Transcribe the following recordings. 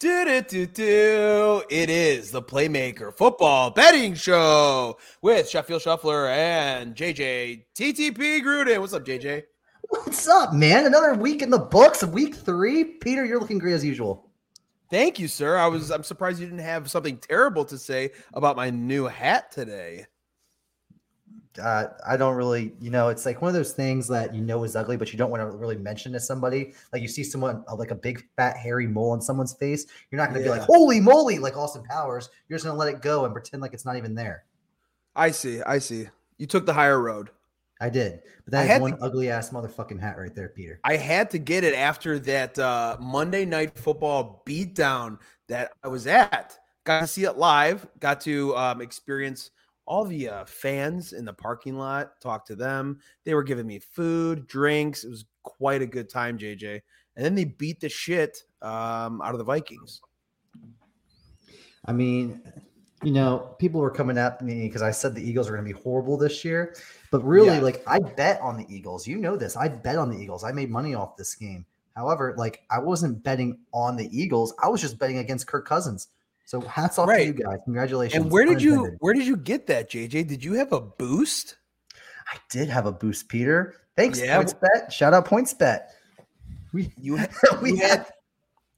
Do, do, do, do. It is the Playmaker Football Betting Show with Sheffield Shuffler and JJ TTP Gruden. What's up, JJ? What's up, man? Another week in the books, week three. Peter, you're looking great as usual. Thank you, sir. I was I'm surprised you didn't have something terrible to say about my new hat today uh, I don't really, you know, it's like one of those things that you know is ugly, but you don't want to really mention to somebody. Like you see someone uh, like a big fat hairy mole on someone's face, you're not going to yeah. be like, "Holy moly!" like Austin Powers. You're just going to let it go and pretend like it's not even there. I see. I see. You took the higher road. I did, but that is one to, ugly ass motherfucking hat right there, Peter. I had to get it after that uh, Monday Night Football beatdown that I was at. Got to see it live. Got to um, experience all the uh, fans in the parking lot, talked to them. They were giving me food, drinks. It was quite a good time, JJ. And then they beat the shit um, out of the Vikings. I mean, you know, people were coming at me because I said the Eagles are going to be horrible this year. But really, yeah. like, I bet on the Eagles. You know this. I bet on the Eagles. I made money off this game. However, like, I wasn't betting on the Eagles. I was just betting against Kirk Cousins. So hats off right. to you guys. Congratulations. And where did you where did you get that, JJ? Did you have a boost? I did have a boost, Peter. Thanks, yeah. PointsBet. Shout out PointsBet. We you had, we had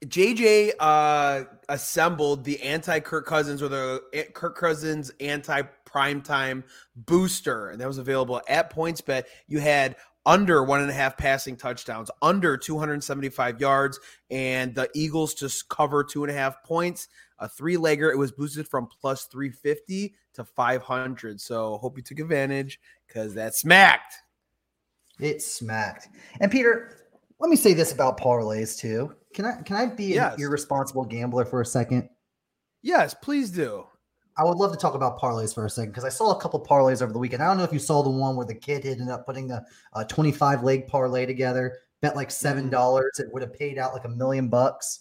JJ uh, assembled the anti Kirk Cousins or the Kirk Cousins anti primetime booster, and that was available at PointsBet. You had under one and a half passing touchdowns, under 275 yards, and the Eagles just cover two and a half points a three legger. It was boosted from plus 350 to 500. So hope you took advantage because that smacked. It smacked. And Peter, let me say this about parlays too. Can I can I be yes. an irresponsible gambler for a second? Yes, please do. I would love to talk about parlays for a second because I saw a couple parlays over the weekend. I don't know if you saw the one where the kid ended up putting a, a 25 leg parlay together, bet like seven mm-hmm. dollars. It would have paid out like a million bucks.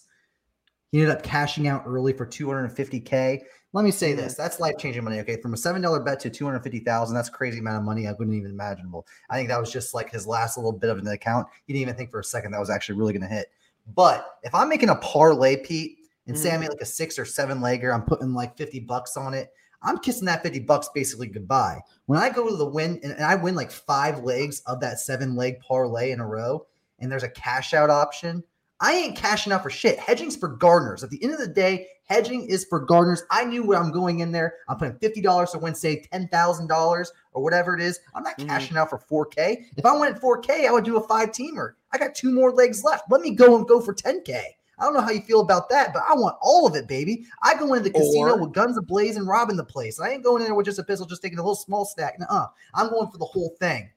He ended up cashing out early for 250K. Let me say this that's life changing money. Okay. From a $7 bet to 250,000, that's crazy amount of money. I wouldn't even imaginable. I think that was just like his last little bit of an account. He didn't even think for a second that was actually really going to hit. But if I'm making a parlay, Pete, and mm-hmm. say I mm. like a six or seven legger, I'm putting like 50 bucks on it. I'm kissing that 50 bucks basically goodbye. When I go to the win and, and I win like five legs of that seven leg parlay in a row, and there's a cash out option, I ain't cashing out for shit. Hedging's for gardeners. At the end of the day, hedging is for gardeners. I knew what I'm going in there. I'm putting $50 to win, say $10,000 or whatever it is. I'm not mm-hmm. cashing out for 4K. If I went at 4K, I would do a five teamer. I got two more legs left. Let me go and go for 10K. I don't know how you feel about that, but I want all of it, baby. I go into the or, casino with guns ablaze and robbing the place. I ain't going in there with just a pistol, just taking a little small stack. Uh, I'm going for the whole thing.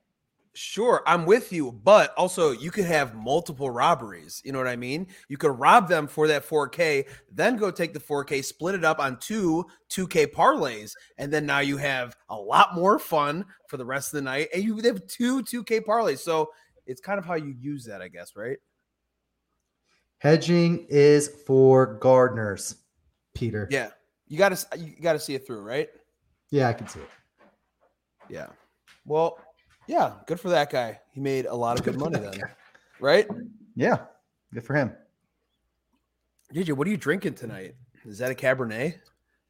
Sure, I'm with you, but also you could have multiple robberies. You know what I mean? You could rob them for that 4K, then go take the 4K, split it up on two 2K parlays, and then now you have a lot more fun for the rest of the night. And you have two 2K parlays. So it's kind of how you use that, I guess, right? Hedging is for gardeners, Peter. Yeah. You gotta you gotta see it through, right? Yeah, I can see it. Yeah. Well, yeah, good for that guy. He made a lot of good money then, right? Yeah, good for him. JJ, what are you drinking tonight? Is that a Cabernet?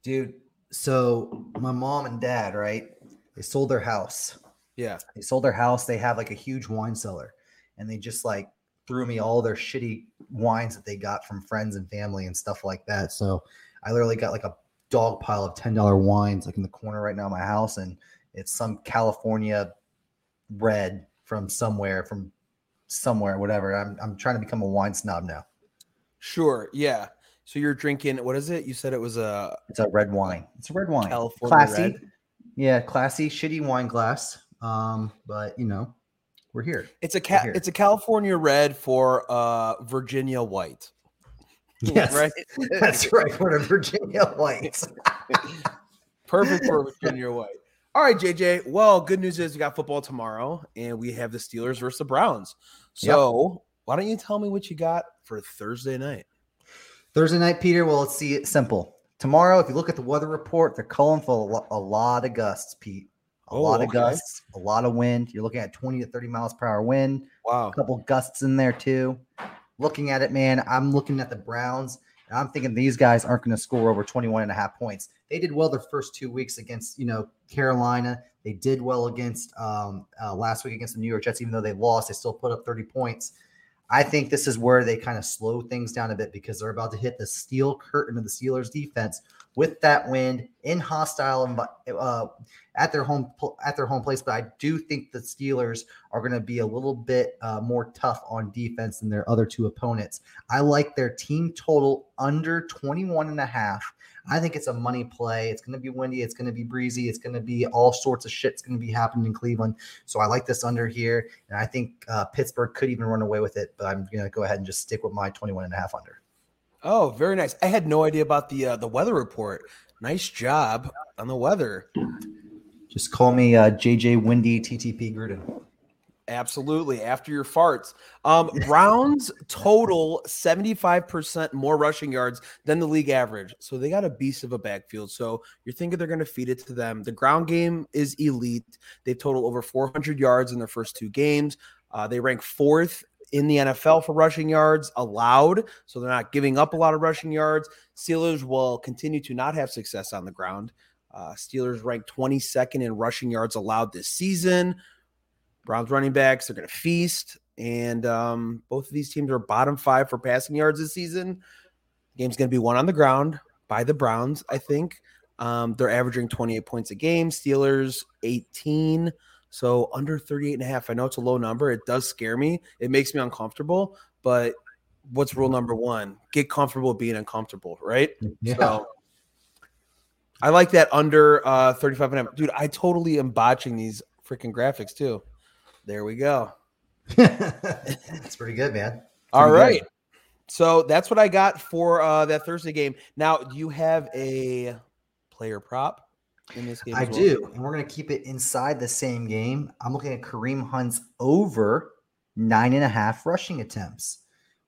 Dude, so my mom and dad, right? They sold their house. Yeah. They sold their house. They have like a huge wine cellar and they just like threw me all their shitty wines that they got from friends and family and stuff like that. So I literally got like a dog pile of $10 wines like in the corner right now in my house. And it's some California red from somewhere, from somewhere, whatever. I'm I'm trying to become a wine snob now. Sure. Yeah. So you're drinking what is it? You said it was a it's a red wine. It's a red wine. California classy. Red. Yeah, classy, shitty wine glass. Um, but you know, we're here. It's a ca- it's a California red for uh Virginia white. Yes, right. That's right for the Virginia white. Perfect for Virginia white. All right, JJ. Well, good news is we got football tomorrow, and we have the Steelers versus the Browns. So, yep. why don't you tell me what you got for Thursday night? Thursday night, Peter. Well, let's see it simple. Tomorrow, if you look at the weather report, they're calling for a lot of gusts, Pete. A oh, lot of okay. gusts, a lot of wind. You're looking at 20 to 30 miles per hour wind. Wow. A couple gusts in there too. Looking at it, man, I'm looking at the Browns I'm thinking these guys aren't going to score over 21 and a half points. They did well their first two weeks against, you know, Carolina. They did well against um, uh, last week against the New York Jets, even though they lost, they still put up 30 points. I think this is where they kind of slow things down a bit because they're about to hit the steel curtain of the Steelers defense with that wind in hostile uh, at their home at their home place. But I do think the Steelers are going to be a little bit uh, more tough on defense than their other two opponents. I like their team total under 21 and a half. I think it's a money play. It's going to be windy. It's going to be breezy. It's going to be all sorts of shit's going to be happening in Cleveland. So I like this under here. And I think uh, Pittsburgh could even run away with it. But I'm going to go ahead and just stick with my 21 and a half under. Oh, very nice. I had no idea about the uh, the weather report. Nice job on the weather. Just call me uh, JJ Windy TTP Gruden. Absolutely. After your farts. Um, Browns total 75% more rushing yards than the league average. So they got a beast of a backfield. So you're thinking they're going to feed it to them. The ground game is elite. They total over 400 yards in their first two games. Uh, they rank fourth in the NFL for rushing yards allowed. So they're not giving up a lot of rushing yards. Steelers will continue to not have success on the ground. Uh, Steelers ranked 22nd in rushing yards allowed this season. Browns running backs, they're going to feast. And um, both of these teams are bottom five for passing yards this season. The game's going to be one on the ground by the Browns, I think. Um, they're averaging 28 points a game. Steelers 18. So under 38 and a half. I know it's a low number. It does scare me. It makes me uncomfortable. But what's rule number one? Get comfortable being uncomfortable, right? Yeah. So I like that under uh 35 and a half. Dude, I totally am botching these freaking graphics too. There we go. That's pretty good, man. Pretty All right. Good. So that's what I got for uh that Thursday game. Now, do you have a player prop? in this game? I well? do, and we're going to keep it inside the same game. I'm looking at Kareem Hunt's over nine and a half rushing attempts.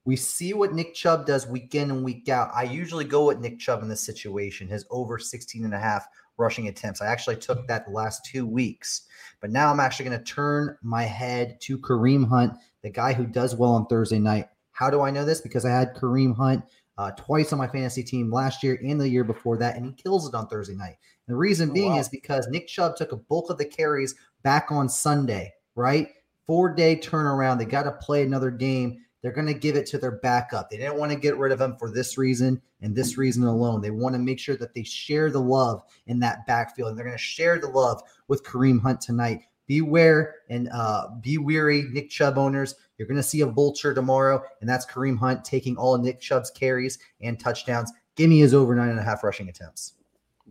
We see what Nick Chubb does week in and week out. I usually go with Nick Chubb in this situation, his over 16 and a half rushing attempts. I actually took that the last two weeks, but now I'm actually going to turn my head to Kareem Hunt, the guy who does well on Thursday night. How do I know this? Because I had Kareem Hunt uh, twice on my fantasy team last year and the year before that, and he kills it on Thursday night. The reason oh, being wow. is because Nick Chubb took a bulk of the carries back on Sunday, right? Four day turnaround. They got to play another game. They're going to give it to their backup. They didn't want to get rid of him for this reason and this reason alone. They want to make sure that they share the love in that backfield. And they're going to share the love with Kareem Hunt tonight. Beware and uh, be weary, Nick Chubb owners. You're going to see a vulture tomorrow, and that's Kareem Hunt taking all of Nick Chubb's carries and touchdowns. Give me his over nine and a half rushing attempts.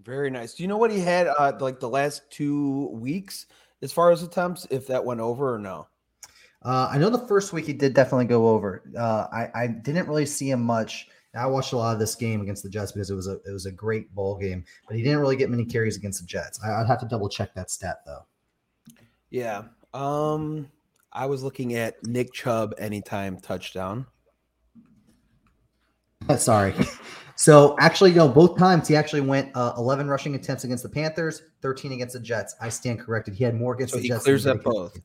Very nice. Do you know what he had uh, like the last two weeks as far as attempts? If that went over or no? Uh, I know the first week he did definitely go over. Uh, I, I didn't really see him much. I watched a lot of this game against the Jets because it was a it was a great ball game, but he didn't really get many carries against the Jets. I, would have to double check that stat though. Yeah. Um, I was looking at Nick Chubb anytime touchdown. Sorry. So actually, no, both times he actually went uh, 11 rushing attempts against the Panthers, 13 against the Jets. I stand corrected. He had more against so the he Jets. Clears up both.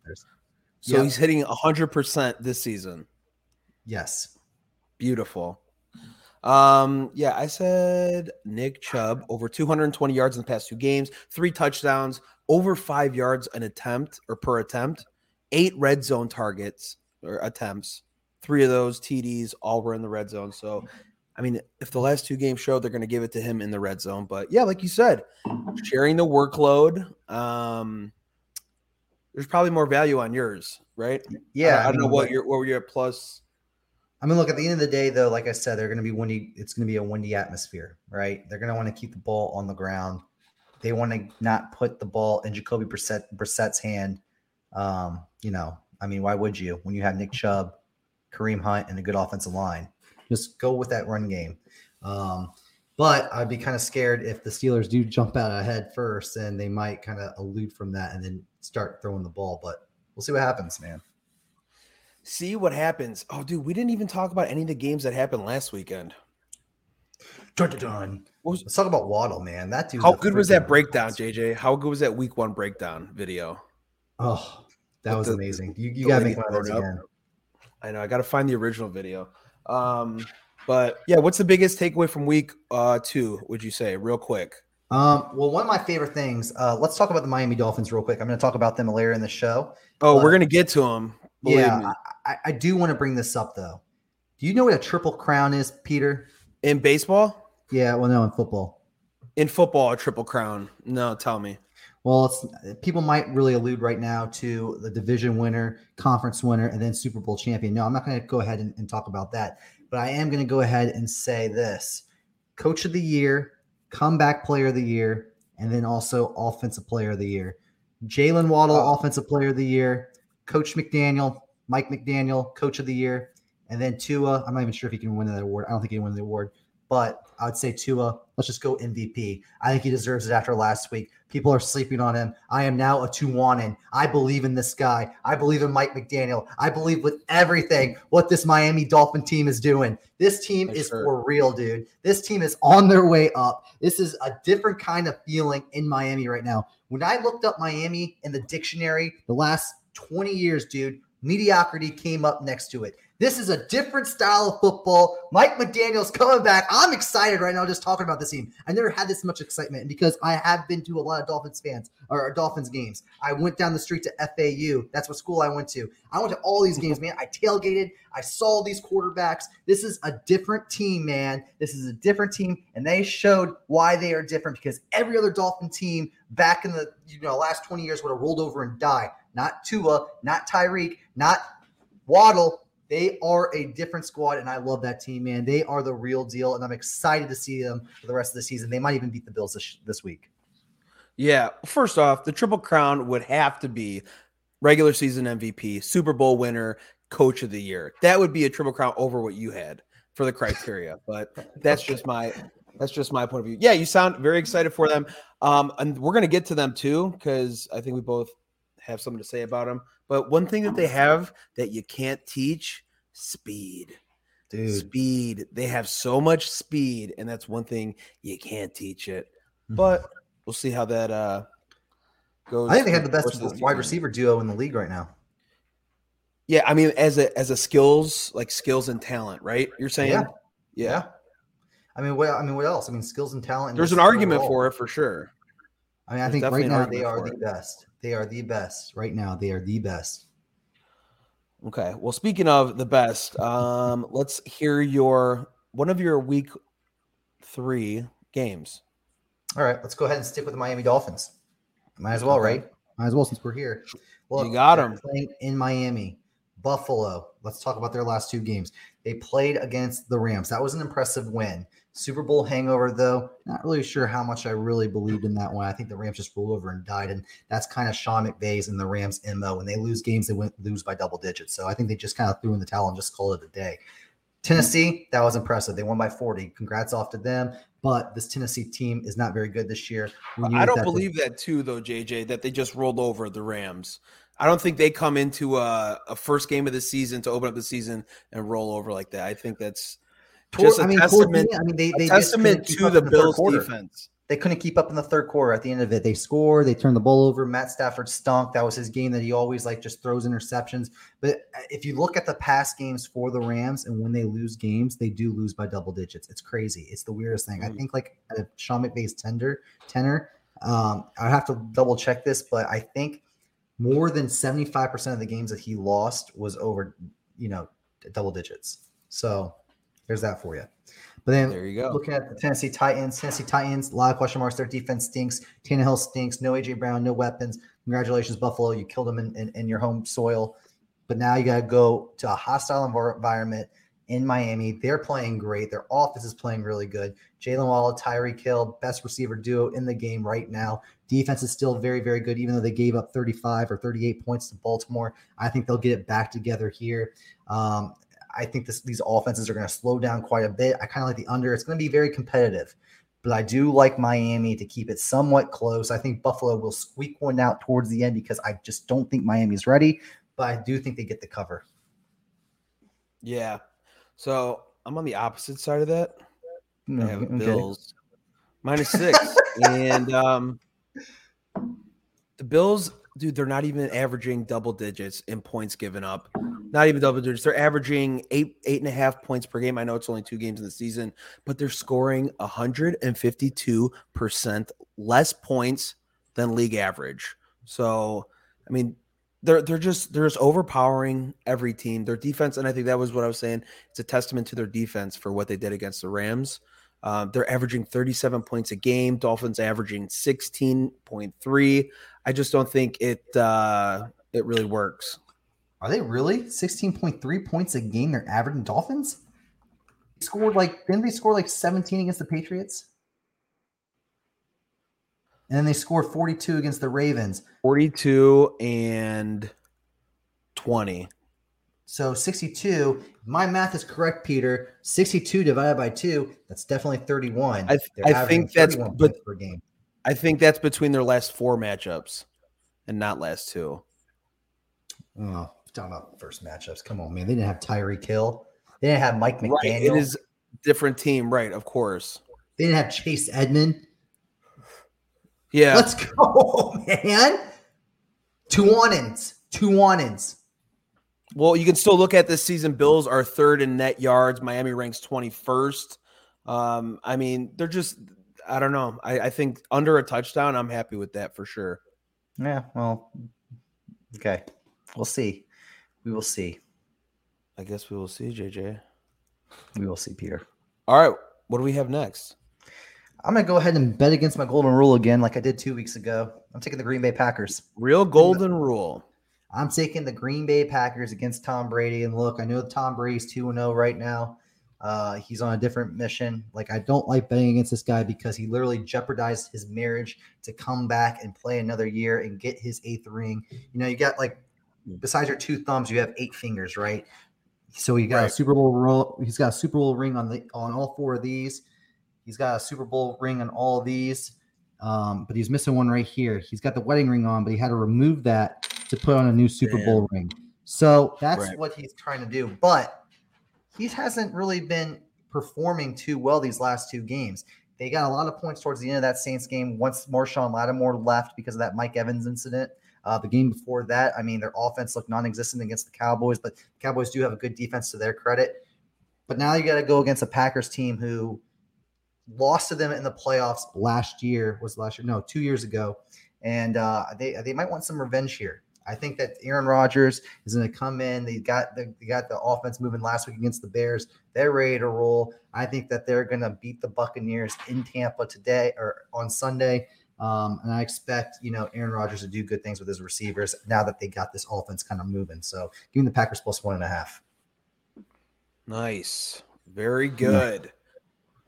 So yep. he's hitting 100% this season. Yes. Beautiful. Um, yeah, I said Nick Chubb over 220 yards in the past two games, three touchdowns, over five yards an attempt or per attempt, eight red zone targets or attempts. Three of those TDs all were in the red zone. So I mean, if the last two games show, they're going to give it to him in the red zone. But yeah, like you said, sharing the workload. Um, there's probably more value on yours, right? Yeah, I, I don't know what you're what were you at plus. I mean, look at the end of the day, though. Like I said, they're going to be windy. It's going to be a windy atmosphere, right? They're going to want to keep the ball on the ground. They want to not put the ball in Jacoby Brissett, Brissett's hand. Um, you know, I mean, why would you when you have Nick Chubb, Kareem Hunt, and a good offensive line? Just go with that run game. Um, but I'd be kind of scared if the Steelers do jump out ahead first, and they might kind of elude from that and then start throwing the ball. But we'll see what happens, man. See what happens. Oh, dude, we didn't even talk about any of the games that happened last weekend. Dun, dun, dun. Let's talk about Waddle, man. That dude. How good was that breakdown, JJ? How good was that week one breakdown video? Oh, that With was the, amazing. You, you got to make one of those again. I know. I got to find the original video. Um, But yeah, what's the biggest takeaway from week uh, two? Would you say, real quick? Um, well, one of my favorite things. Uh, let's talk about the Miami Dolphins real quick. I'm going to talk about them later in the show. Oh, but, we're going to get to them. Yeah, I, I, do want to bring this up though. Do you know what a triple crown is, Peter? In baseball? Yeah, well, no, in football. In football, a triple crown. No, tell me. Well, it's people might really allude right now to the division winner, conference winner, and then Super Bowl champion. No, I'm not going to go ahead and, and talk about that, but I am going to go ahead and say this: Coach of the Year, comeback player of the year, and then also offensive player of the year. Jaylen Waddle, oh. offensive player of the year. Coach McDaniel, Mike McDaniel, coach of the year. And then Tua, I'm not even sure if he can win that award. I don't think he can win the award, but I would say Tua, let's just go MVP. I think he deserves it after last week. People are sleeping on him. I am now a Tuanan. I believe in this guy. I believe in Mike McDaniel. I believe with everything what this Miami Dolphin team is doing. This team is sure. for real, dude. This team is on their way up. This is a different kind of feeling in Miami right now. When I looked up Miami in the dictionary the last 20 years, dude, mediocrity came up next to it. This is a different style of football. Mike McDaniel's coming back. I'm excited right now just talking about this team. I never had this much excitement because I have been to a lot of Dolphins fans or Dolphins games. I went down the street to FAU. That's what school I went to. I went to all these games, man. I tailgated. I saw these quarterbacks. This is a different team, man. This is a different team, and they showed why they are different because every other Dolphin team back in the you know last 20 years would have rolled over and died. Not Tua, not Tyreek, not Waddle they are a different squad, and I love that team, man. They are the real deal, and I'm excited to see them for the rest of the season. They might even beat the Bills this, this week. Yeah. First off, the Triple Crown would have to be regular season MVP, Super Bowl winner, Coach of the Year. That would be a Triple Crown over what you had for the criteria. but that's just my that's just my point of view. Yeah, you sound very excited for them, um, and we're gonna get to them too because I think we both have something to say about them. But one thing that they have that you can't teach speed. Dude. Speed. They have so much speed, and that's one thing you can't teach it. Mm-hmm. But we'll see how that uh goes. I think they have the best wide receiver duo in the league right now. Yeah, I mean, as a as a skills like skills and talent, right? You're saying, yeah, yeah. yeah. I mean, what I mean, what else? I mean, skills and talent. There's an argument for it for sure. I mean, I There's think right now they are the best. They are the best right now. They are the best. Okay. Well, speaking of the best, um, let's hear your one of your week three games. All right, let's go ahead and stick with the Miami Dolphins. Might as well, right? Might as well since we're here. Well, you got them playing in Miami. Buffalo. Let's talk about their last two games. They played against the Rams. That was an impressive win. Super Bowl hangover, though, not really sure how much I really believed in that one. I think the Rams just rolled over and died, and that's kind of Sean McVay's and the Rams' mo. When they lose games, they went lose by double digits. So I think they just kind of threw in the towel and just called it a day. Tennessee, that was impressive. They won by 40. Congrats off to them. But this Tennessee team is not very good this year. I don't that believe that too, though, JJ, that they just rolled over the Rams. I don't think they come into a, a, first game of the season to open up the season and roll over like that. I think that's just a I mean, testament. I mean, they, they testament to the, the Bills defense. They couldn't keep up in the third quarter. At the end of it, they score. They turn the ball over. Matt Stafford stunk. That was his game that he always like just throws interceptions. But uh, if you look at the past games for the Rams and when they lose games, they do lose by double digits. It's crazy. It's the weirdest thing. Mm-hmm. I think like a Sean McVay's tender tenor. Um, I have to double check this, but I think more than 75% of the games that he lost was over, you know, double digits. So there's that for you. But then there you go. Looking at the Tennessee Titans, Tennessee Titans, a lot of question marks. Their defense stinks. Tannehill stinks. No AJ Brown, no weapons. Congratulations, Buffalo. You killed them in, in, in your home soil. But now you got to go to a hostile environment in Miami. They're playing great. Their offense is playing really good. Jaylen Waddle, Tyreek Hill, best receiver duo in the game right now. Defense is still very, very good, even though they gave up 35 or 38 points to Baltimore. I think they'll get it back together here. Um, I think this, these offenses are going to slow down quite a bit. I kind of like the under. It's going to be very competitive, but I do like Miami to keep it somewhat close. I think Buffalo will squeak one out towards the end because I just don't think Miami's ready, but I do think they get the cover. Yeah. So I'm on the opposite side of that. No, I have okay. Bills minus six. and um, the Bills, dude, they're not even averaging double digits in points given up. Not even double digits. They're averaging eight, eight and a half points per game. I know it's only two games in the season, but they're scoring 152% less points than league average. So, I mean, they're they're just they're just overpowering every team. Their defense, and I think that was what I was saying. It's a testament to their defense for what they did against the Rams. Um, they're averaging 37 points a game. Dolphins averaging 16.3. I just don't think it uh, it really works. Are they really 16.3 points a game? They're averaging Dolphins. They scored like didn't they score like 17 against the Patriots? And then they scored 42 against the Ravens. 42 and 20. So 62. My math is correct, Peter. 62 divided by two, that's definitely 31. I, I think that's but per game. I think that's between their last four matchups and not last two. Oh, talking about first matchups. Come on, man. They didn't have Tyreek Hill. They didn't have Mike McDaniel. Right. It is different team, right? Of course. They didn't have Chase Edmond. Yeah. Let's go, man. Two one-ins. Two one-ins. Well, you can still look at this season. Bills are third in net yards. Miami ranks 21st. Um, I mean, they're just, I don't know. I, I think under a touchdown, I'm happy with that for sure. Yeah. Well, okay. We'll see. We will see. I guess we will see, JJ. We will see, Peter. All right. What do we have next? I'm going to go ahead and bet against my golden rule again, like I did two weeks ago. I'm taking the Green Bay Packers. Real golden rule. I'm taking the Green Bay Packers against Tom Brady. And look, I know Tom Brady's 2 0 right now. Uh, he's on a different mission. Like, I don't like betting against this guy because he literally jeopardized his marriage to come back and play another year and get his eighth ring. You know, you got like, besides your two thumbs, you have eight fingers, right? So he got right. a Super Bowl roll. He's got a Super Bowl ring on the on all four of these. He's got a Super Bowl ring on all these. Um, but he's missing one right here. He's got the wedding ring on, but he had to remove that to put on a new Super. Bowl ring. So that's right. what he's trying to do. But he hasn't really been performing too well these last two games. They got a lot of points towards the end of that Saints game once Marshon Lattimore left because of that Mike Evans incident. Uh, the game before that, I mean, their offense looked non-existent against the Cowboys, but the Cowboys do have a good defense to their credit. But now you got to go against a Packers team who lost to them in the playoffs last year. Was last year? No, two years ago, and uh, they they might want some revenge here. I think that Aaron Rodgers is going to come in. They got the they got the offense moving last week against the Bears. They're ready to roll. I think that they're going to beat the Buccaneers in Tampa today or on Sunday. Um, and I expect you know Aaron Rodgers to do good things with his receivers now that they got this offense kind of moving. So give me the Packers plus one and a half. Nice, very good.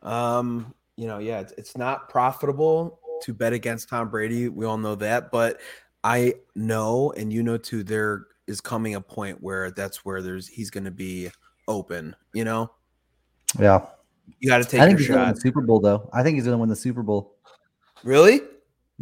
Um, you know, yeah, it's, it's not profitable to bet against Tom Brady. We all know that, but I know, and you know too, there is coming a point where that's where there's he's going to be open. You know. Yeah. You got to take. I think he's going to win the Super Bowl, though. I think he's going to win the Super Bowl. Really?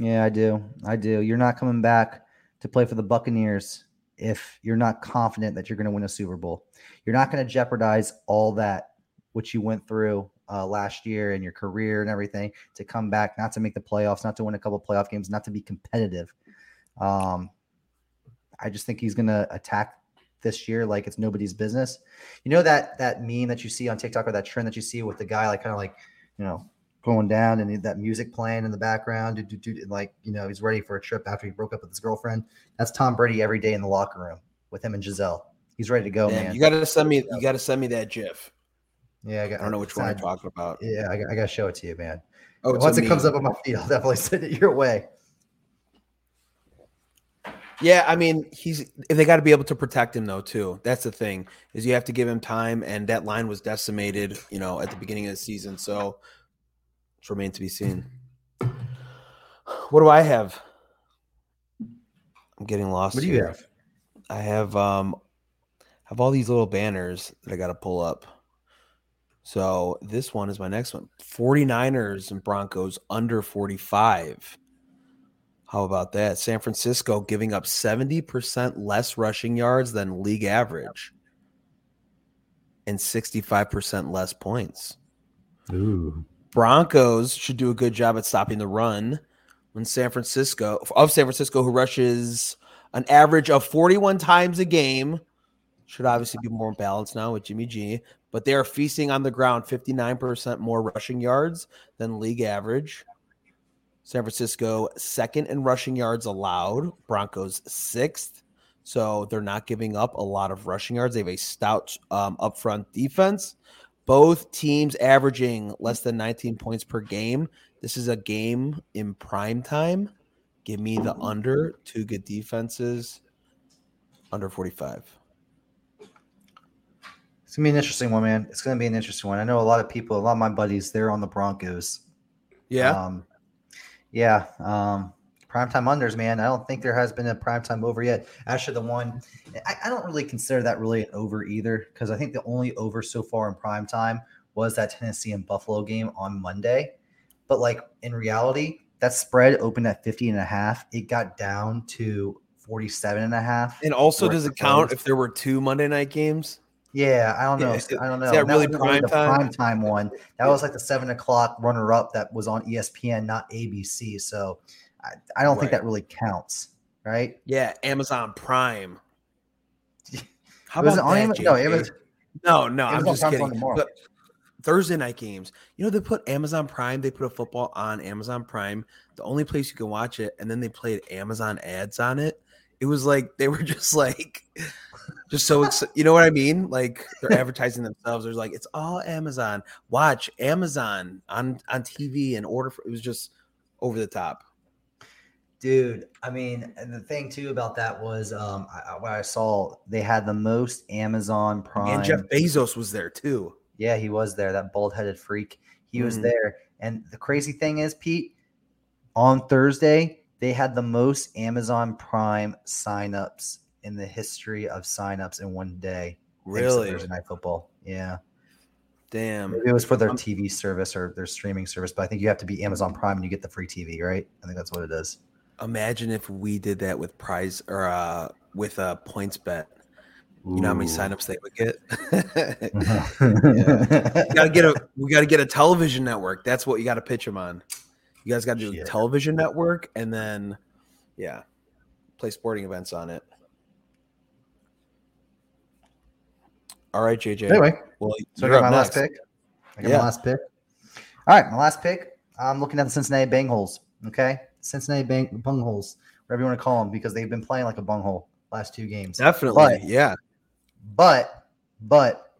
Yeah, I do. I do. You're not coming back to play for the Buccaneers if you're not confident that you're going to win a Super Bowl. You're not going to jeopardize all that which you went through uh, last year and your career and everything to come back, not to make the playoffs, not to win a couple playoff games, not to be competitive. Um, I just think he's going to attack this year like it's nobody's business. You know that that meme that you see on TikTok or that trend that you see with the guy like kind of like you know going down and that music playing in the background, do, do, do, like you know he's ready for a trip after he broke up with his girlfriend. That's Tom Brady every day in the locker room with him and Gisele. He's ready to go, man. You got to send me. You got to send me that GIF. Yeah, I, got, I don't know which one I'm talking about. Yeah, I, I got to show it to you, man. Oh, once it comes up on my feed, I'll definitely send it your way. Yeah, I mean, he's they got to be able to protect him though too. That's the thing is you have to give him time, and that line was decimated, you know, at the beginning of the season. So it's remained to be seen. What do I have? I'm getting lost. What do you here. have? I have um, have all these little banners that I got to pull up. So this one is my next one 49ers and Broncos under 45. How about that? San Francisco giving up 70% less rushing yards than league average and 65% less points. Ooh. Broncos should do a good job at stopping the run when San Francisco of San Francisco who rushes an average of 41 times a game should obviously be more balanced now with Jimmy G, but they are feasting on the ground 59% more rushing yards than league average. San Francisco second in rushing yards allowed, Broncos sixth. So they're not giving up a lot of rushing yards. They have a stout um, upfront defense. Both teams averaging less than 19 points per game. This is a game in prime time. Give me the under. Two good defenses. Under 45. It's gonna be an interesting one, man. It's gonna be an interesting one. I know a lot of people, a lot of my buddies, they're on the Broncos. Yeah. Um, yeah. Um, primetime unders, man. I don't think there has been a primetime over yet. Actually, the one I, I don't really consider that really an over either, because I think the only over so far in primetime was that Tennessee and Buffalo game on Monday. But like in reality, that spread opened at 50 and a half. It got down to 47 and a half. And also, does it count if there were two Monday night games? Yeah, I don't know. I don't know. Is that really wasn't prime time? prime time one. That was like the seven o'clock runner up that was on ESPN, not ABC. So I, I don't think that really counts, right? Yeah, Amazon Prime. How Was about that, Amazon? No? Amazon- No, no, I'm just Prime's kidding. But Thursday night games. You know, they put Amazon Prime, they put a football on Amazon Prime, the only place you can watch it, and then they played Amazon ads on it. It was like they were just like just so exci- you know what I mean? Like they're advertising themselves. There's like it's all Amazon. Watch Amazon on on TV and order for it was just over the top. Dude, I mean, and the thing too about that was um I, what I saw, they had the most Amazon Prime. And Jeff Bezos was there too. Yeah, he was there, that bald headed freak. He was Mhm. there. And the crazy thing is, Pete, on Thursday, they had the most Amazon Prime signups in the history of signups in one day. Really? Thursday Night Football. Yeah. Damn. Maybe it was for their Um, TV service or their streaming service, but I think you have to be Amazon Prime and you get the free TV, right? I think that's what it is. Imagine if we did that with prize or uh with a PointsBet. You know how many signups they would get? yeah. we gotta get a we gotta get a television network. That's what you gotta pitch them on. You guys gotta do Shit. a television network and then yeah, play sporting events on it. All right, JJ. Anyway, well, so I got my next. last pick. I got Yeah. my last pick. All right, my last pick. I'm looking at the Cincinnati Bengals. Okay, Cincinnati Bang Bungholes, whatever you want to call them, because they've been playing like a bunghole last two games. Definitely, But- yeah. But, but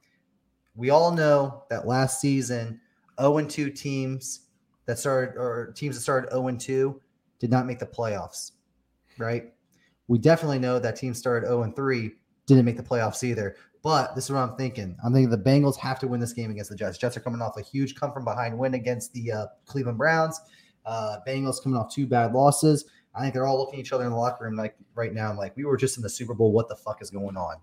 we all know that last season, 0 and 2 teams that started or teams that started 0 and 2 did not make the playoffs, right? We definitely know that teams started 0 and 3 didn't make the playoffs either. But this is what I'm thinking. I'm thinking the Bengals have to win this game against the Jets. Jets are coming off a huge come from behind win against the uh, Cleveland Browns. Uh, Bengals coming off two bad losses. I think they're all looking at each other in the locker room like right now. I'm like, we were just in the Super Bowl. What the fuck is going on?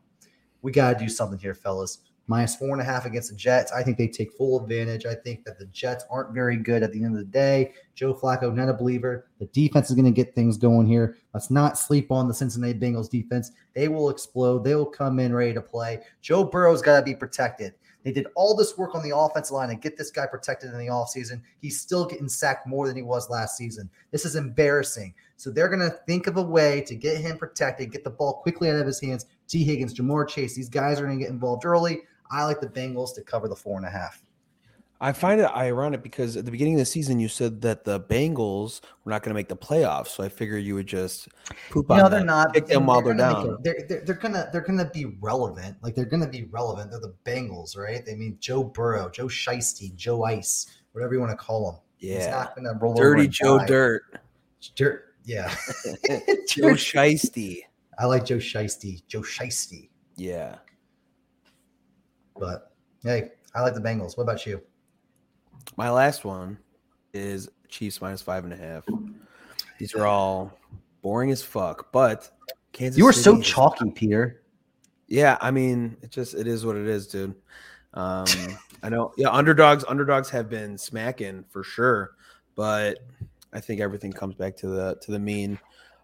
we got to do something here, fellas. Minus four and a half against the Jets. I think they take full advantage. I think that the Jets aren't very good at the end of the day. Joe Flacco, not a believer. The defense is going to get things going here. Let's not sleep on the Cincinnati Bengals defense. They will explode. They will come in ready to play. Joe Burrow's got to be protected. They did all this work on the offensive line and get this guy protected in the offseason. He's still getting sacked more than he was last season. This is embarrassing. So they're going to think of a way to get him protected, get the ball quickly out of his hands. Tee Higgins, Ja'Marr Chase, these guys are going to get involved early. I like the Bengals to cover the four and a half. I find it ironic because at the beginning of the season you said that the Bengals were not going to make the playoffs, so I figured you would just poop on No, that. they're not. Pick them while they're down. They're, they're, they're gonna they're gonna be relevant. Like they're gonna be relevant. They're the Bengals, right? They mean Joe Burrow, Joe Shiesty, Joe Ice, whatever you want to call him. He's Yeah, not gonna roll Dirty Joe die. Dirt, Dirt. Yeah. Joe Shiesty. I like Joe Shiesty, Joe Shiesty. Yeah, But hey, I like the Bengals. What about you? My last one is Chiefs minus five and a half. These are all boring as fuck, but Kansas. You were so City is- chalky, Peter. Yeah, I mean, it just it is what it is, dude. Um, I know, yeah, underdogs, underdogs have been smacking for sure, but I think everything comes back to the to the mean.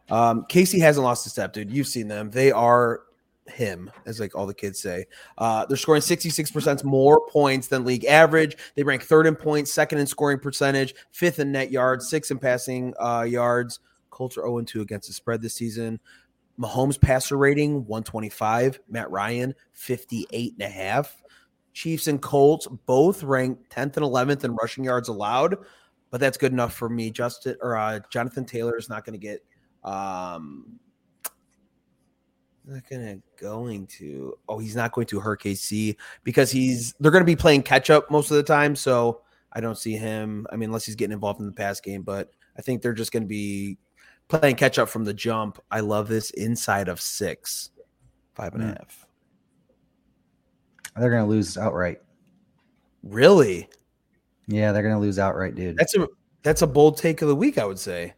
Um, Casey hasn't lost a step, dude. You've seen them; they are him, as like all the kids say. Uh, they're scoring sixty six percent more points than league average. They rank third in points, second in scoring percentage, fifth in net yards, sixth in passing uh, yards. Colts are zero two against the spread this season. Mahomes passer rating 125, Matt Ryan 58 and a half. Chiefs and Colts both ranked 10th and 11th in rushing yards allowed, but that's good enough for me. Justin or uh, Jonathan Taylor is not going to get um not gonna going to oh he's not going to hurt KC because he's they're gonna be playing catch up most of the time. So I don't see him. I mean, unless he's getting involved in the pass game, but I think they're just gonna be playing catch up from the jump. I love this inside of six, five and a Mm. half. They're gonna lose outright. Really? Yeah, they're gonna lose outright, dude. That's a that's a bold take of the week, I would say.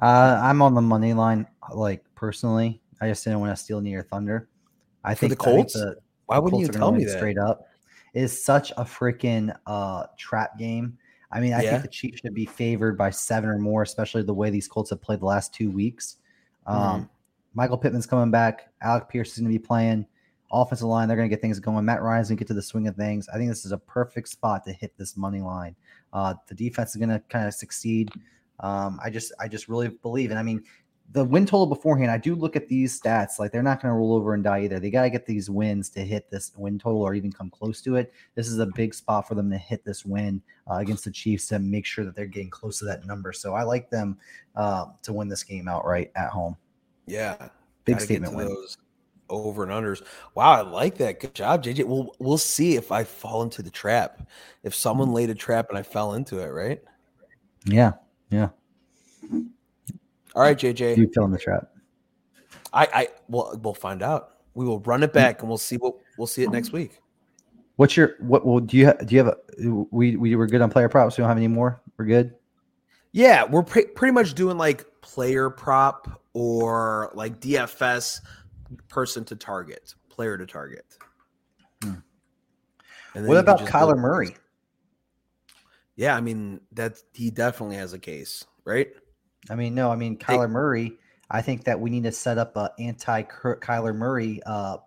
Uh, I'm on the money line, like personally. I just didn't want to steal near thunder. I think the I think Colts? the- Why the wouldn't you Colts gonna tell me that? straight up? It is such a freaking uh trap game. I mean, I Yeah. think the Chiefs should be favored by seven or more, especially the way these Colts have played the last two weeks. Um, Mm-hmm. Michael Pittman's coming back. Alec Pierce is going to be playing. Offensive line, they're going to get things going. Matt Ryan's going to get to the swing of things. I think this is a perfect spot to hit this money line. Uh, the defense is going to kind of succeed. Um, I just, I just really believe, and I mean, the win total beforehand, I do look at these stats. Like they're not going to roll over and die either. They got to get these wins to hit this win total or even come close to it. This is a big spot for them to hit this win uh, against the Chiefs to make sure that they're getting close to that number. So I like them uh, to win this game outright at home. Yeah. Big statement win. Those over and unders. Wow, I like that. Good job, JJ. We'll we'll see if I fall into the trap. If someone laid a trap and I fell into it, right? Yeah, yeah. All right, JJ. You fell in the trap. I I well we'll find out. We will run it back and we'll see what we'll see it next week. What's your what? Well, do you ha- do you have a? We we were good on player props. We don't have any more. We're good. Yeah, we're pre- pretty much doing like player prop or like DFS person to target, player to target. Hmm. What about Kyler Murray? Yeah, I mean that he definitely has a case, right? I mean, no, I mean Kyler Murray. I think that we need to set up a anti Kyler Murray uh,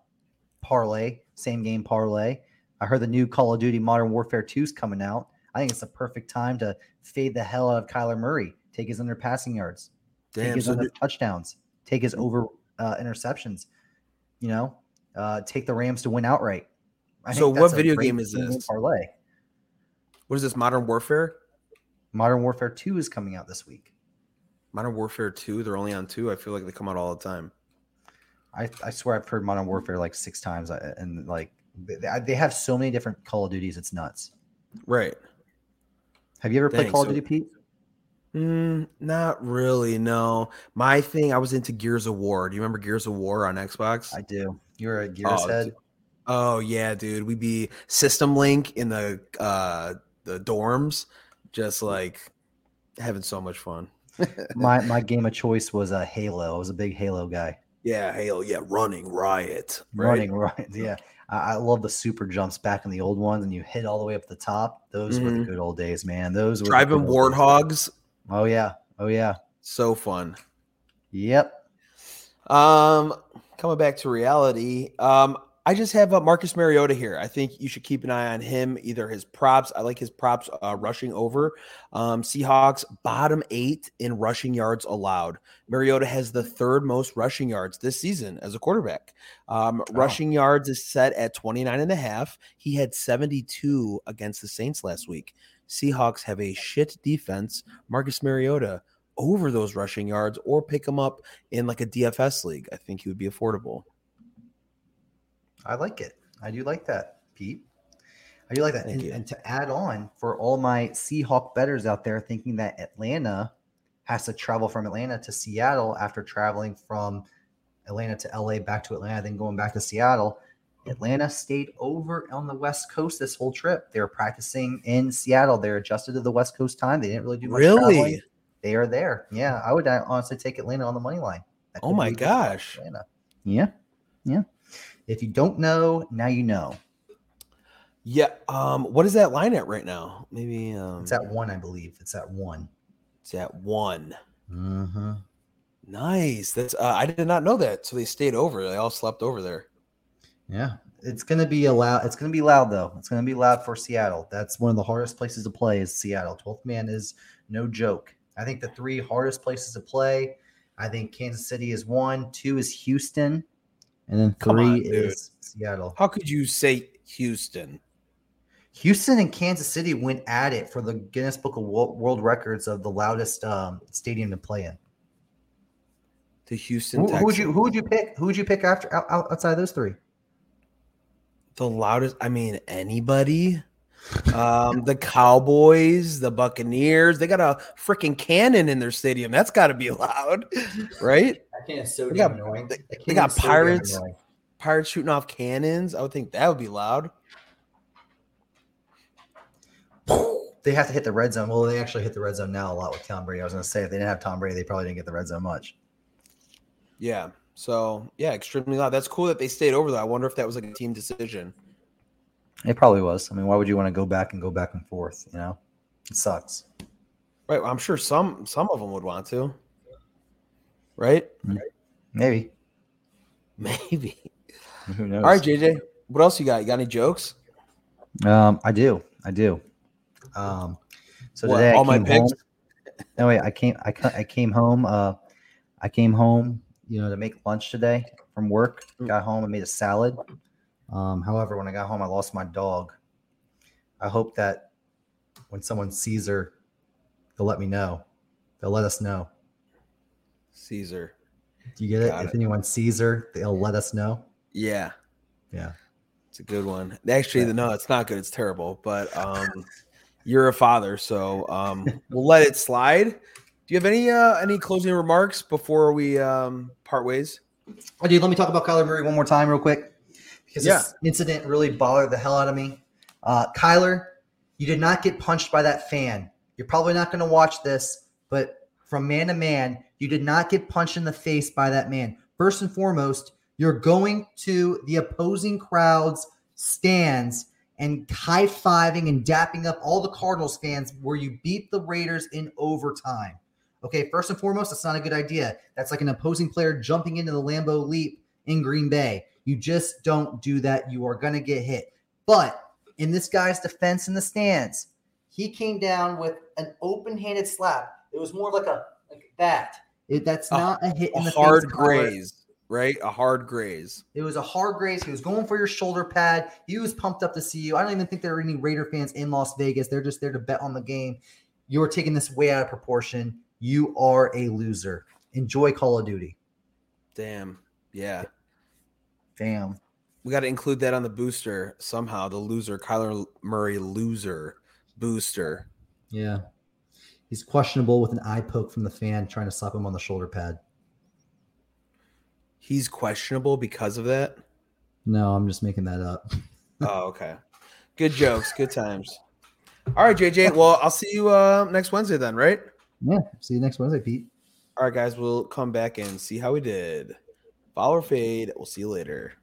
parlay, same game parlay. I heard the new Call of Duty Modern Warfare 2 is coming out. I think it's the perfect time to fade the hell out of Kyler Murray, take his under passing yards, take his So under do- touchdowns, take his over uh, interceptions. You know, uh, take the Rams to win outright. I So what video game is this? Parlay. what is this? Modern Warfare? Modern Warfare 2 is coming out this week. Modern Warfare 2, they're only on two. I feel like they come out all the time. I, I swear I've heard Modern Warfare like six times, uh, and like they, they have so many different Call of Duties. It's nuts. Right. Have you ever played Dang, Call of Duty, Pete? Mm, not really, no. My thing, I was into Gears of War. Do you remember Gears of War on Xbox? I do. You're a Gears Oh, head. dude. Oh yeah, dude. We'd be System Link in the uh the dorms, just like having so much fun. My my game of choice was a Halo. I was a big Halo guy. Yeah, Halo. yeah, running riot. Right? Running riot. yeah. I, I love the super jumps back in the old ones, and you hit all the way up the top. Those were the Mhm. good old days, man. Those were Driving good old days. warthogs, Oh yeah, oh yeah. so fun. Yep. Um, coming back to reality, um, I just have uh, Marcus Mariota here. I think you should keep an eye on him. Either his props, I like his props uh, rushing over. Um, Seahawks bottom eight in rushing yards allowed. Mariota has the third most rushing yards this season as a quarterback. Um, Rushing yards is set at 29 and a half. He had 72 against the Saints last week. Seahawks have a shit defense. Marcus Mariota over those rushing yards or pick him up in like a DFS league. I think he would be affordable. I like it. I do like that, Pete. I do like that. And, and to add on, for all my Seahawk betters out there thinking that Atlanta has to travel from Atlanta to Seattle after traveling from Atlanta to LA back to Atlanta, then going back to Seattle. Atlanta stayed over on the West Coast this whole trip. They were practicing in Seattle. They're adjusted to the West Coast time. They didn't really do much traveling. Really, they are there. Yeah, I would uh, honestly take Atlanta on the money line. Oh my be a good spot for gosh. Atlanta. Yeah, yeah. If you don't know, now you know. Yeah. Um, what is that line at right now? Maybe um It's at one, I believe. It's at one. it's at one. Mm-hmm. Nice. That's uh, I did not know that. So they stayed over. They all slept over there. Yeah, it's gonna be a loud. It's gonna be loud though. It's gonna be loud for Seattle. That's one of the hardest places to play. Is Seattle? Twelfth man is no joke. I think the three hardest places to play I think Kansas City is one, two is Houston, and then Come three on, is Seattle. How could you say Houston? Houston and Kansas City went at it for the Guinness Book of World Records of the loudest um, stadium to play in. The Houston Who, who would you who would you pick? Who would you pick after out, out- outside those three? the loudest? I mean, anybody. Um, the Cowboys, the Buccaneers, they got a freaking cannon in their stadium. That's got to be loud, right? That can't is so They got- annoying. they- they got is so Pirates. Pirates shooting off cannons. I would think that would be loud. They have to hit the red zone. Well, they actually hit the red zone now a lot with Tom Brady. I was going to say if they didn't have Tom Brady, they probably didn't get the red zone much. Yeah. So yeah, extremely loud. That's cool that they stayed over though. I wonder if that was like a team decision. It probably was. I mean, why would you want to go back and go back and forth? You know, it sucks. Right. well, I'm sure some some of them would want to. Right? Maybe. Maybe. Who knows? All right, JJ. What else you got? You got any jokes? Um, I do. I do. Um, so What, today I all my came picks? home. No wait, I came. I I came home. Uh, I came home. You know, to make lunch today from work. Mm. Got home and made a salad. Um, however, when I got home, I lost my dog. I hope that when someone sees her, they'll let me know. They'll let us know. Caesar. Do you get it? Got if anyone sees her, they'll let us know. Yeah. Yeah. It's a good one. Actually, Yeah. no, it's not good. It's terrible. But um, you're a father, so um, we'll let it slide. Do you have any uh, any closing remarks before we um, part ways? Oh, dude, let me talk about Kyler Murray one more time, real quick, because Yeah. this incident really bothered the hell out of me. Uh, Kyler, you did not get punched by that fan. You're probably not going to watch this, but from man to man, you did not get punched in the face by that man. First and foremost, you're going to the opposing crowd's stands and high fiving and dapping up all the Cardinals fans where you beat the Raiders in overtime. Okay, first and foremost, that's not a good idea. That's like an opposing player jumping into the Lambeau Leap in Green Bay. You just don't do that. You are going to get hit. But in this guy's defense in the stands, he came down with an open-handed slap. It was more like a like that. It, that's A- not a hit A in the hard graze, right? A hard graze. It was a hard graze. He was going for your shoulder pad. He was pumped up to see you. I don't even think there are any Raider fans in Las Vegas. They're just there to bet on the game. You're taking this way out of proportion. You are a loser. Enjoy Call of Duty. Damn. Yeah. Damn. We got to include that on the booster somehow. The loser, Kyler Murray loser booster. Yeah. He's questionable with an eye poke from the fan trying to slap him on the shoulder pad. He's questionable because of that. No, I'm just making that up. Oh, okay. Good jokes, good times. All right, JJ. Well, I'll see you uh, next Wednesday then, right? Yeah. See you next Wednesday, Pete. All right, guys. We'll come back and see how we did. Follow or fade. We'll see you later.